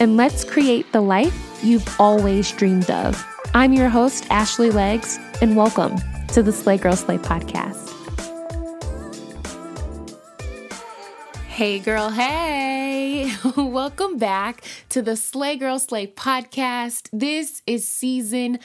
and let's create the life you've always dreamed of. I'm your host, Ashley Legs, and welcome to the Slay Girl Slay podcast. Hey, girl, hey. welcome back to the Slay Girl Slay podcast. This is season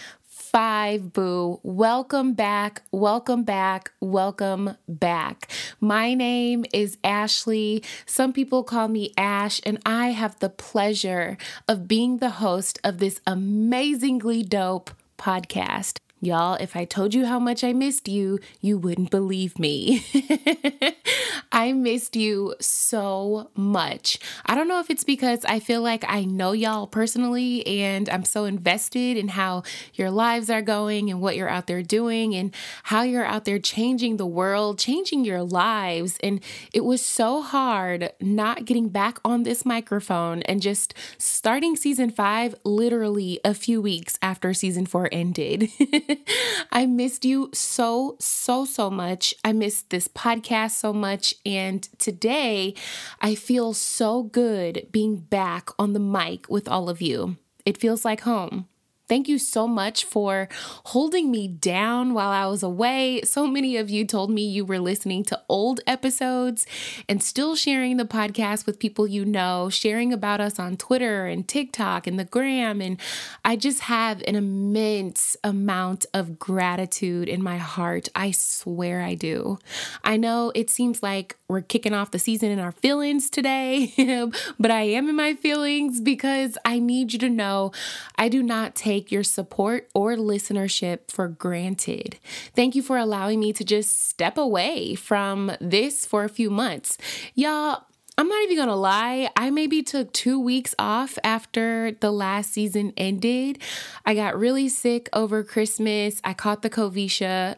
five, boo. Welcome back, welcome back, welcome back. My name is Ashley. Some people call me Ash, and I have the pleasure of being the host of this amazingly dope podcast. Y'all, if I told you how much I missed you, you wouldn't believe me. I missed you so much. I don't know if it's because I feel like I know y'all personally and I'm so invested in how your lives are going and what you're out there doing and how you're out there changing the world, changing your lives. And it was so hard not getting back on this microphone and just starting season five literally a few weeks after season four ended. I missed you so, so, so much. I missed this podcast so much. And today I feel so good being back on the mic with all of you. It feels like home. Thank you so much for holding me down while I was away. So many of you told me you were listening to old episodes and still sharing the podcast with people you know, sharing about us on Twitter and TikTok and the gram. And I just have an immense amount of gratitude in my heart. I swear I do. I know it seems like we're kicking off the season in our feelings today, but I am in my feelings because I need you to know I do not take your support or listenership for granted. Thank you for allowing me to just step away from this for a few months. Y'all, I'm not even gonna lie, I maybe took two weeks off after the last season ended. I got really sick over Christmas. I caught the Covisha,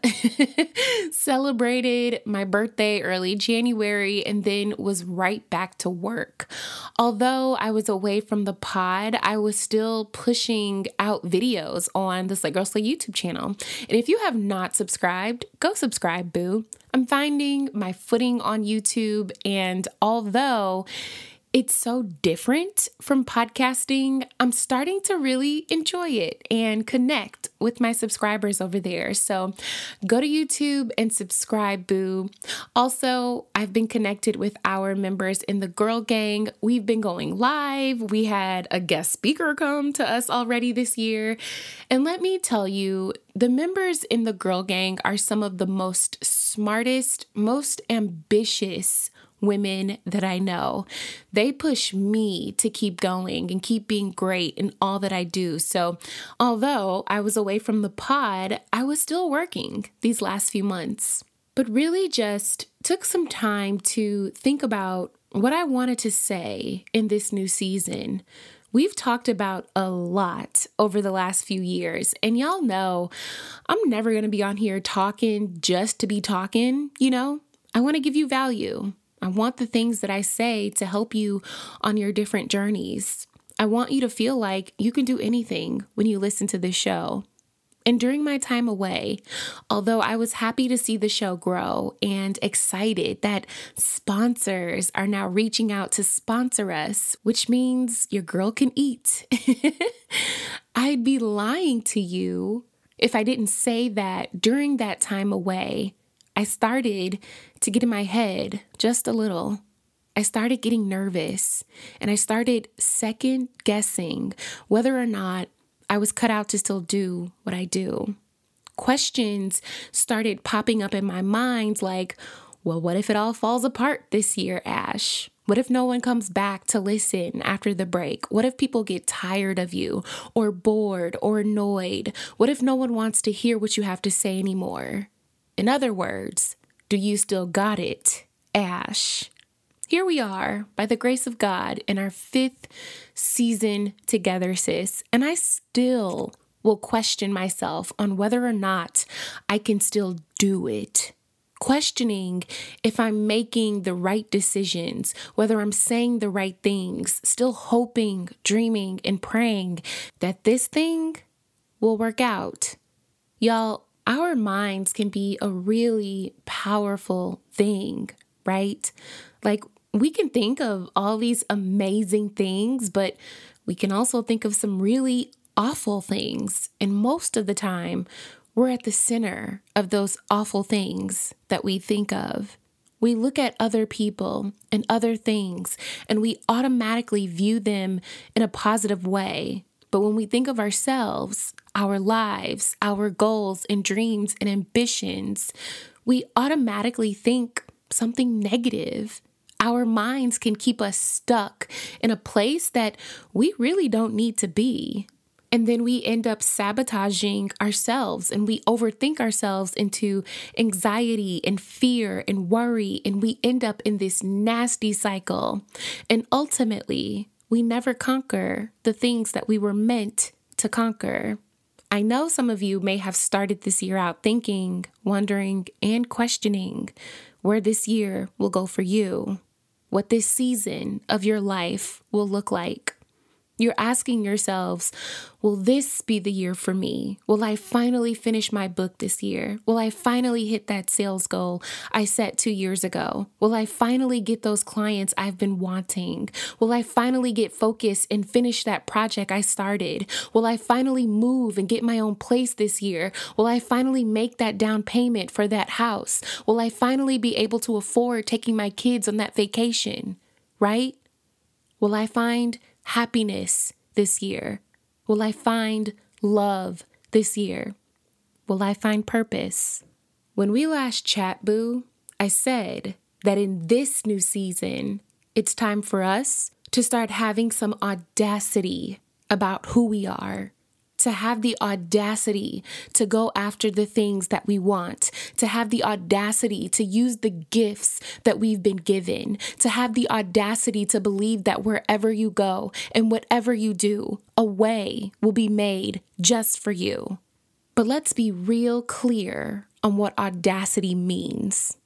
celebrated my birthday early January, and then was right back to work. Although I was away from the pod, I was still pushing out videos on the Slay Girl Slay YouTube channel. And if you have not subscribed, go subscribe, boo. I'm finding my footing on YouTube, and although it's so different from podcasting. I'm starting to really enjoy it and connect with my subscribers over there. So go to YouTube and subscribe, boo. Also, I've been connected with our members in the Girl Gang. We've been going live. We had a guest speaker come to us already this year. And let me tell you, the members in the Girl Gang are some of the most smartest, most ambitious women that I know. They push me to keep going and keep being great in all that I do. So, although I was away from the pod, I was still working these last few months, but really just took some time to think about what I wanted to say in this new season. We've talked about a lot over the last few years, and y'all know I'm never gonna be on here talking just to be talking, you know? I wanna give you value. I want the things that I say to help you on your different journeys. I want you to feel like you can do anything when you listen to this show. And during my time away, although I was happy to see the show grow and excited that sponsors are now reaching out to sponsor us, which means your girl can eat, I'd be lying to you if I didn't say that during that time away, I started to get in my head just a little. I started getting nervous and I started second guessing whether or not I was cut out to still do what I do. Questions started popping up in my mind like, well, what if it all falls apart this year, Ash? What if no one comes back to listen after the break? What if people get tired of you or bored or annoyed? What if no one wants to hear what you have to say anymore? In other words, do you still got it, Ash? here we are, by the grace of God, in our fifth season together, sis. And I still will question myself on whether or not I can still do it. Questioning if I'm making the right decisions, whether I'm saying the right things, still hoping, dreaming, and praying that this thing will work out. Y'all, our minds can be a really powerful thing, right? Like we can think of all these amazing things, but we can also think of some really awful things. And most of the time, we're at the center of those awful things that we think of. We look at other people and other things, and we automatically view them in a positive way. But when we think of ourselves, our lives, our goals and dreams and ambitions, we automatically think something negative our minds can keep us stuck in a place that we really don't need to be. And then we end up sabotaging ourselves and we overthink ourselves into anxiety and fear and worry. And we end up in this nasty cycle. And ultimately, we never conquer the things that we were meant to conquer. I know some of you may have started this year out thinking, wondering, and questioning where this year will go for you what this season of your life will look like. You're asking yourselves, will this be the year for me? Will I finally finish my book this year? Will I finally hit that sales goal I set two years ago? Will I finally get those clients I've been wanting? Will I finally get focused and finish that project I started? Will I finally move and get my own place this year? Will I finally make that down payment for that house? Will I finally be able to afford taking my kids on that vacation? Right? Will I find happiness this year? Will I find love this year? Will I find purpose? When we last chat, Boo, I said that in this new season, it's time for us to start having some audacity about who we are to have the audacity to go after the things that we want, to have the audacity to use the gifts that we've been given, to have the audacity to believe that wherever you go and whatever you do, a way will be made just for you. But let's be real clear on what audacity means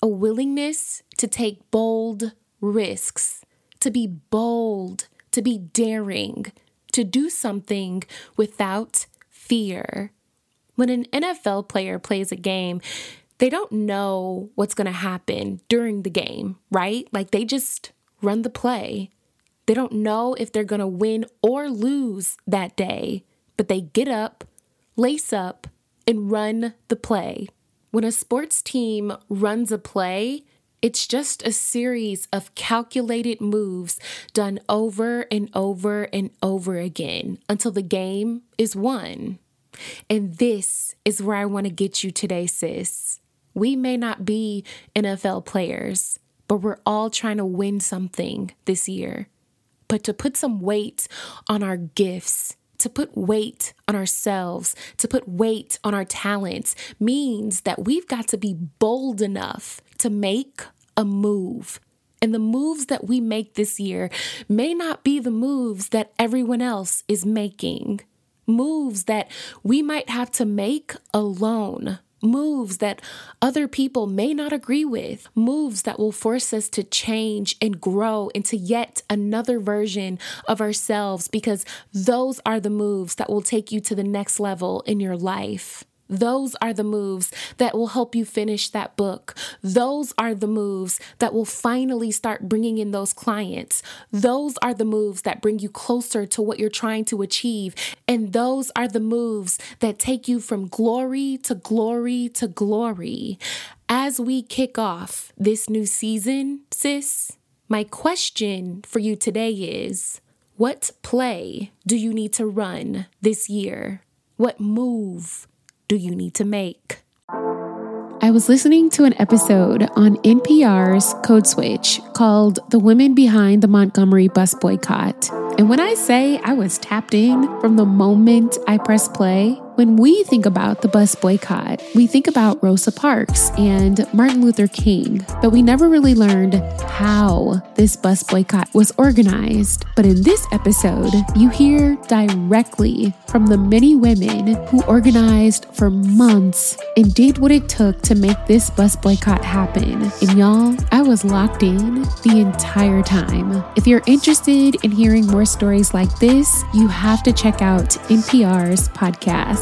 a willingness to take bold risks, to be bold, to be daring to do something without fear. When an NFL player plays a game, they don't know what's going to happen during the game, right? Like they just run the play. They don't know if they're going to win or lose that day, but they get up, lace up, and run the play. When a sports team runs a play, it's just a series of calculated moves done over and over and over again until the game is won. And this is where I want to get you today, sis. We may not be NFL players, but we're all trying to win something this year. But to put some weight on our gifts, to put weight on ourselves, to put weight on our talents means that we've got to be bold enough to make a move. And the moves that we make this year may not be the moves that everyone else is making. Moves that we might have to make alone. Moves that other people may not agree with. Moves that will force us to change and grow into yet another version of ourselves because those are the moves that will take you to the next level in your life. Those are the moves that will help you finish that book. Those are the moves that will finally start bringing in those clients. Those are the moves that bring you closer to what you're trying to achieve. And those are the moves that take you from glory to glory to glory. As we kick off this new season, sis, my question for you today is what play do you need to run this year? What move do you need to make? I was listening to an episode on NPR's Code Switch called The Women Behind the Montgomery Bus Boycott. And when I say I was tapped in from the moment I pressed play, When we think about the bus boycott, we think about Rosa Parks and Martin Luther King, but we never really learned how this bus boycott was organized. But in this episode, you hear directly from the many women who organized for months and did what it took to make this bus boycott happen. And y'all, I was locked in the entire time. If you're interested in hearing more stories like this, you have to check out NPR's podcast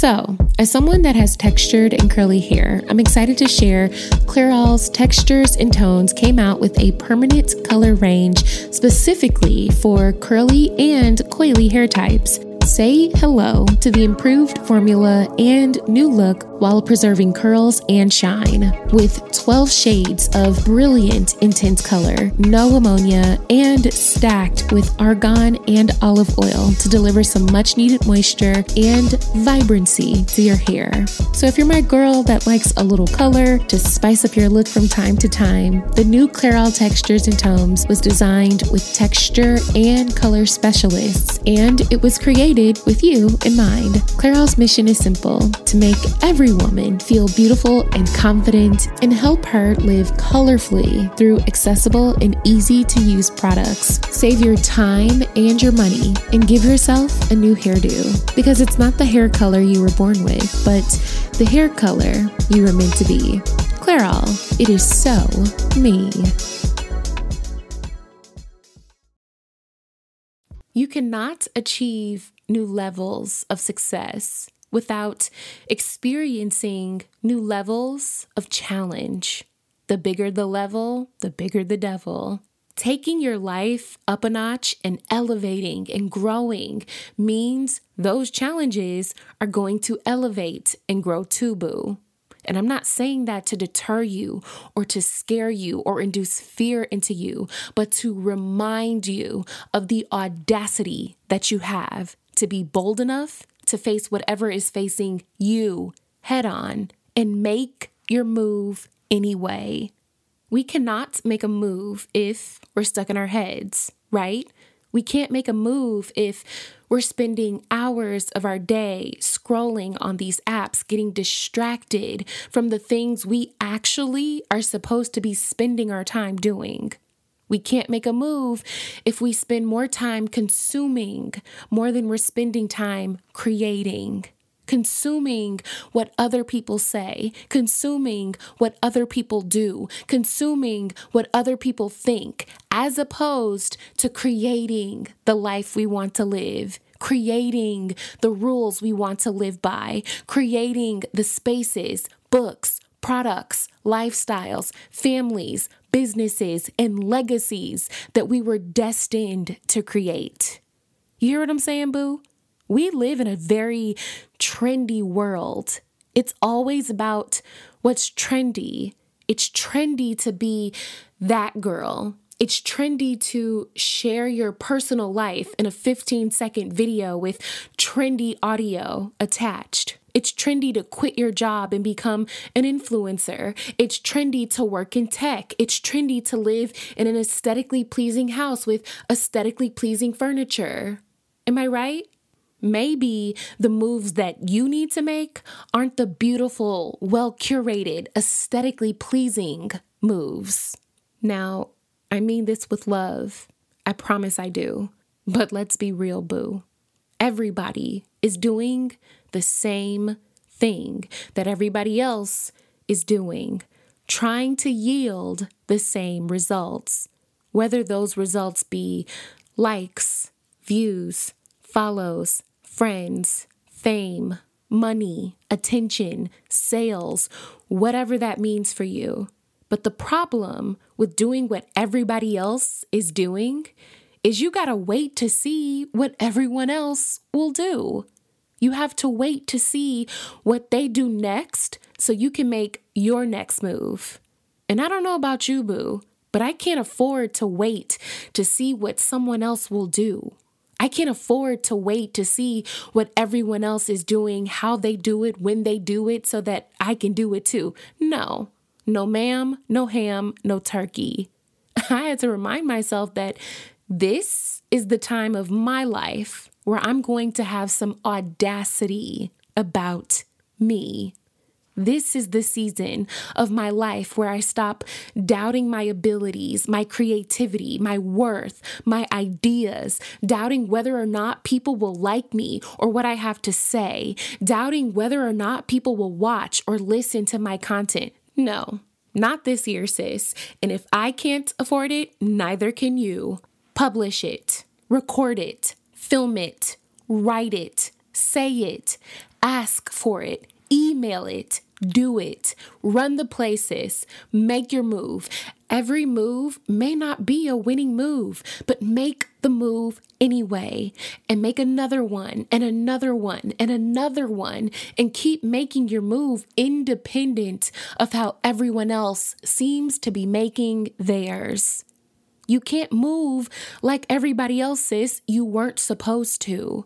So, as someone that has textured and curly hair, I'm excited to share Clairol's Textures and Tones came out with a permanent color range specifically for curly and coily hair types. Say hello to the improved formula and new look while preserving curls and shine. With 12 shades of brilliant intense color, no ammonia, and stacked with argan and olive oil to deliver some much needed moisture and vibrancy to your hair. So, if you're my girl that likes a little color to spice up your look from time to time, the new Clairol Textures and Tones was designed with texture and color specialists, and it was created with you in mind. Clairol's mission is simple to make every woman feel beautiful and confident and help her live colorfully through accessible and easy to use products. Save your time and your money and give yourself a new hairdo because it's not the hair color you were born with, but the hair color you were meant to be. Clairol, it is so me. You cannot achieve new levels of success without experiencing new levels of challenge. The bigger the level, the bigger the devil. Taking your life up a notch and elevating and growing means those challenges are going to elevate and grow too, boo. And I'm not saying that to deter you or to scare you or induce fear into you, but to remind you of the audacity that you have to be bold enough to face whatever is facing you head on and make your move anyway. We cannot make a move if we're stuck in our heads, right? We can't make a move if we're spending hours of our day scrolling on these apps, getting distracted from the things we actually are supposed to be spending our time doing. We can't make a move if we spend more time consuming more than we're spending time creating. Consuming what other people say, consuming what other people do, consuming what other people think, as opposed to creating the life we want to live creating the rules we want to live by, creating the spaces, books, products, lifestyles, families, businesses, and legacies that we were destined to create. You hear what I'm saying, boo? We live in a very trendy world. It's always about what's trendy. It's trendy to be that girl. It's trendy to share your personal life in a 15 second video with trendy audio attached. It's trendy to quit your job and become an influencer. It's trendy to work in tech. It's trendy to live in an aesthetically pleasing house with aesthetically pleasing furniture. Am I right? Maybe the moves that you need to make aren't the beautiful, well curated, aesthetically pleasing moves. Now, I mean this with love. I promise I do. But let's be real, boo. Everybody is doing the same thing that everybody else is doing, trying to yield the same results, whether those results be likes, views, follows, friends, fame, money, attention, sales, whatever that means for you. But the problem with doing what everybody else is doing is you gotta wait to see what everyone else will do. You have to wait to see what they do next so you can make your next move. And I don't know about you, boo, but I can't afford to wait to see what someone else will do. I can't afford to wait to see what everyone else is doing, how they do it, when they do it, so that I can do it too. No, no, ma'am, no ham, no turkey. I had to remind myself that this is the time of my life where I'm going to have some audacity about me. This is the season of my life where I stop doubting my abilities, my creativity, my worth, my ideas, doubting whether or not people will like me or what I have to say, doubting whether or not people will watch or listen to my content. No, not this year, sis. And if I can't afford it, neither can you. Publish it, record it, film it, write it, say it, ask for it, email it, do it, run the places, make your move. Every move may not be a winning move, but make the move anyway and make another one and another one and another one and keep making your move independent of how everyone else seems to be making theirs. You can't move like everybody else. You weren't supposed to.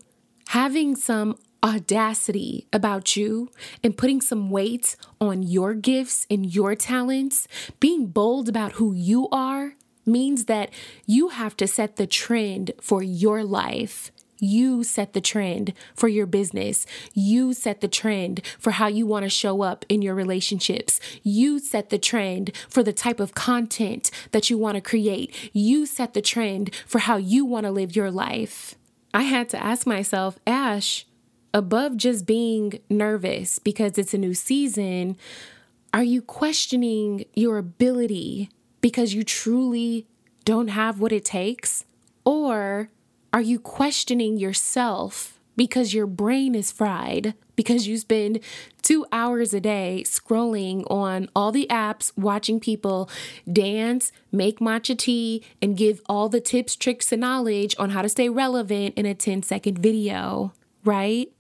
Having some audacity about you and putting some weight on your gifts and your talents, being bold about who you are, means that you have to set the trend for your life. You set the trend for your business. You set the trend for how you want to show up in your relationships. You set the trend for the type of content that you want to create. You set the trend for how you want to live your life. I had to ask myself, Ash, above just being nervous because it's a new season, are you questioning your ability because you truly don't have what it takes? Or are you questioning yourself because your brain is fried because you spend two hours a day scrolling on all the apps, watching people dance, make matcha tea, and give all the tips, tricks, and knowledge on how to stay relevant in a 10 second video, right?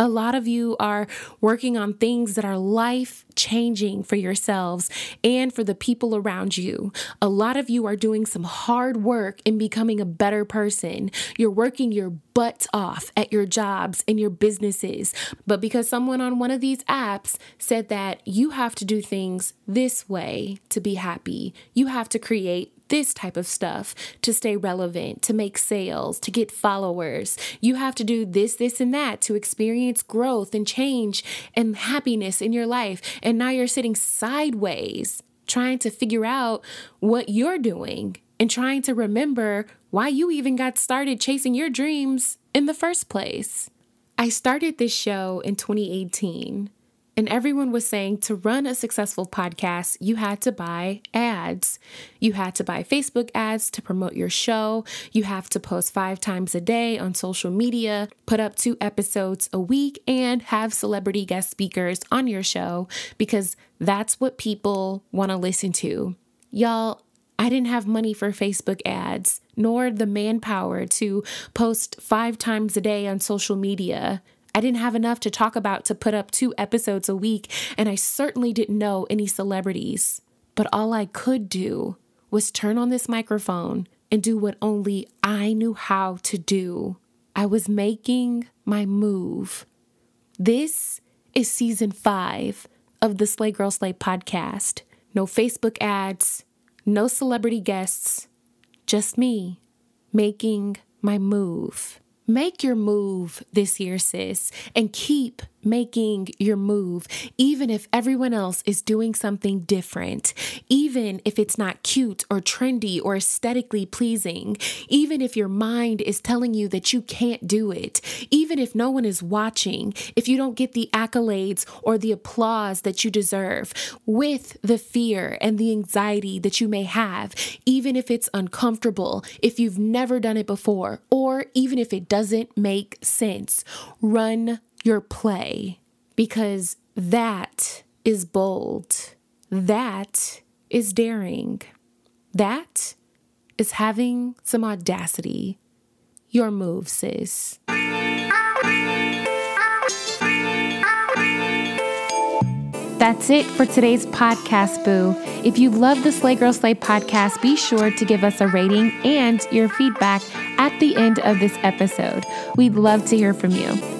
A lot of you are working on things that are life changing for yourselves and for the people around you. A lot of you are doing some hard work in becoming a better person. You're working your butt off at your jobs and your businesses. But because someone on one of these apps said that you have to do things this way to be happy, you have to create this type of stuff to stay relevant, to make sales, to get followers. You have to do this, this, and that to experience growth and change and happiness in your life. And now you're sitting sideways trying to figure out what you're doing and trying to remember why you even got started chasing your dreams in the first place. I started this show in 2018 and everyone was saying to run a successful podcast, you had to buy ads. You had to buy Facebook ads to promote your show. You have to post five times a day on social media, put up two episodes a week, and have celebrity guest speakers on your show because that's what people want to listen to. Y'all, I didn't have money for Facebook ads, nor the manpower to post five times a day on social media. I didn't have enough to talk about to put up two episodes a week, and I certainly didn't know any celebrities. But all I could do was turn on this microphone and do what only I knew how to do. I was making my move. This is season five of the Slay Girl Slay podcast. No Facebook ads, no celebrity guests, just me making my move. Make your move this year, sis, and keep making your move, even if everyone else is doing something different, even if it's not cute or trendy or aesthetically pleasing, even if your mind is telling you that you can't do it, even if no one is watching, if you don't get the accolades or the applause that you deserve, with the fear and the anxiety that you may have, even if it's uncomfortable, if you've never done it before, or even if it doesn't make sense, run your play because that is bold. That is daring. That is having some audacity. Your move, sis. That's it for today's podcast, Boo. If you love the Slay Girl Slay podcast, be sure to give us a rating and your feedback at the end of this episode. We'd love to hear from you.